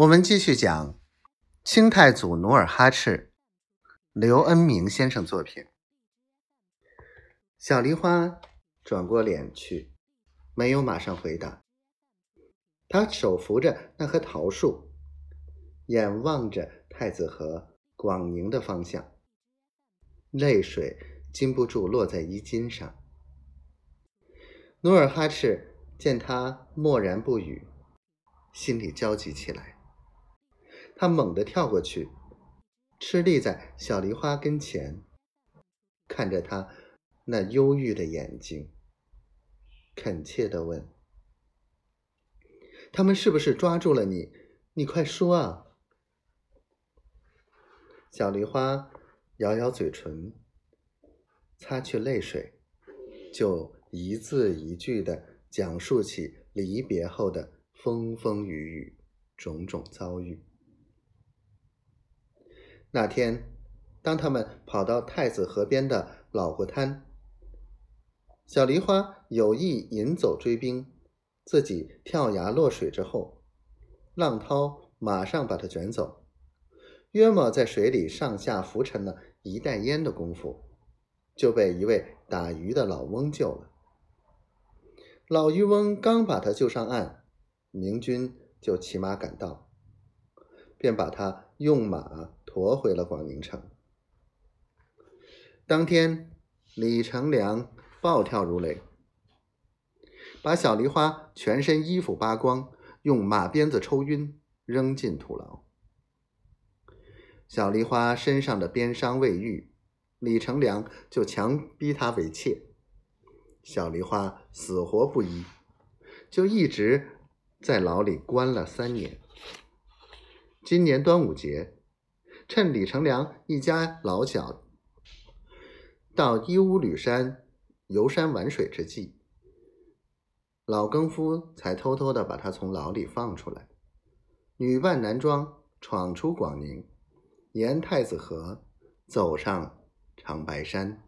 我们继续讲清太祖努尔哈赤，刘恩明先生作品。小梨花转过脸去，没有马上回答。他手扶着那棵桃树，眼望着太子河广宁的方向，泪水禁不住落在衣襟上。努尔哈赤见他默然不语，心里焦急起来。他猛地跳过去，吃立在小梨花跟前，看着她那忧郁的眼睛，恳切地问：“他们是不是抓住了你？你快说啊！”小梨花咬咬嘴唇，擦去泪水，就一字一句的讲述起离别后的风风雨雨、种种遭遇。那天，当他们跑到太子河边的老湖滩，小梨花有意引走追兵，自己跳崖落水之后，浪涛马上把他卷走。约莫在水里上下浮沉了一袋烟的功夫，就被一位打鱼的老翁救了。老渔翁刚把他救上岸，明军就骑马赶到，便把他用马。驮回了广宁城。当天，李成梁暴跳如雷，把小梨花全身衣服扒光，用马鞭子抽晕，扔进土牢。小梨花身上的鞭伤未愈，李成梁就强逼她为妾。小梨花死活不依，就一直在牢里关了三年。今年端午节。趁李成梁一家老小到义乌吕山游山玩水之际，老更夫才偷偷的把他从牢里放出来，女扮男装闯出广宁，沿太子河走上长白山。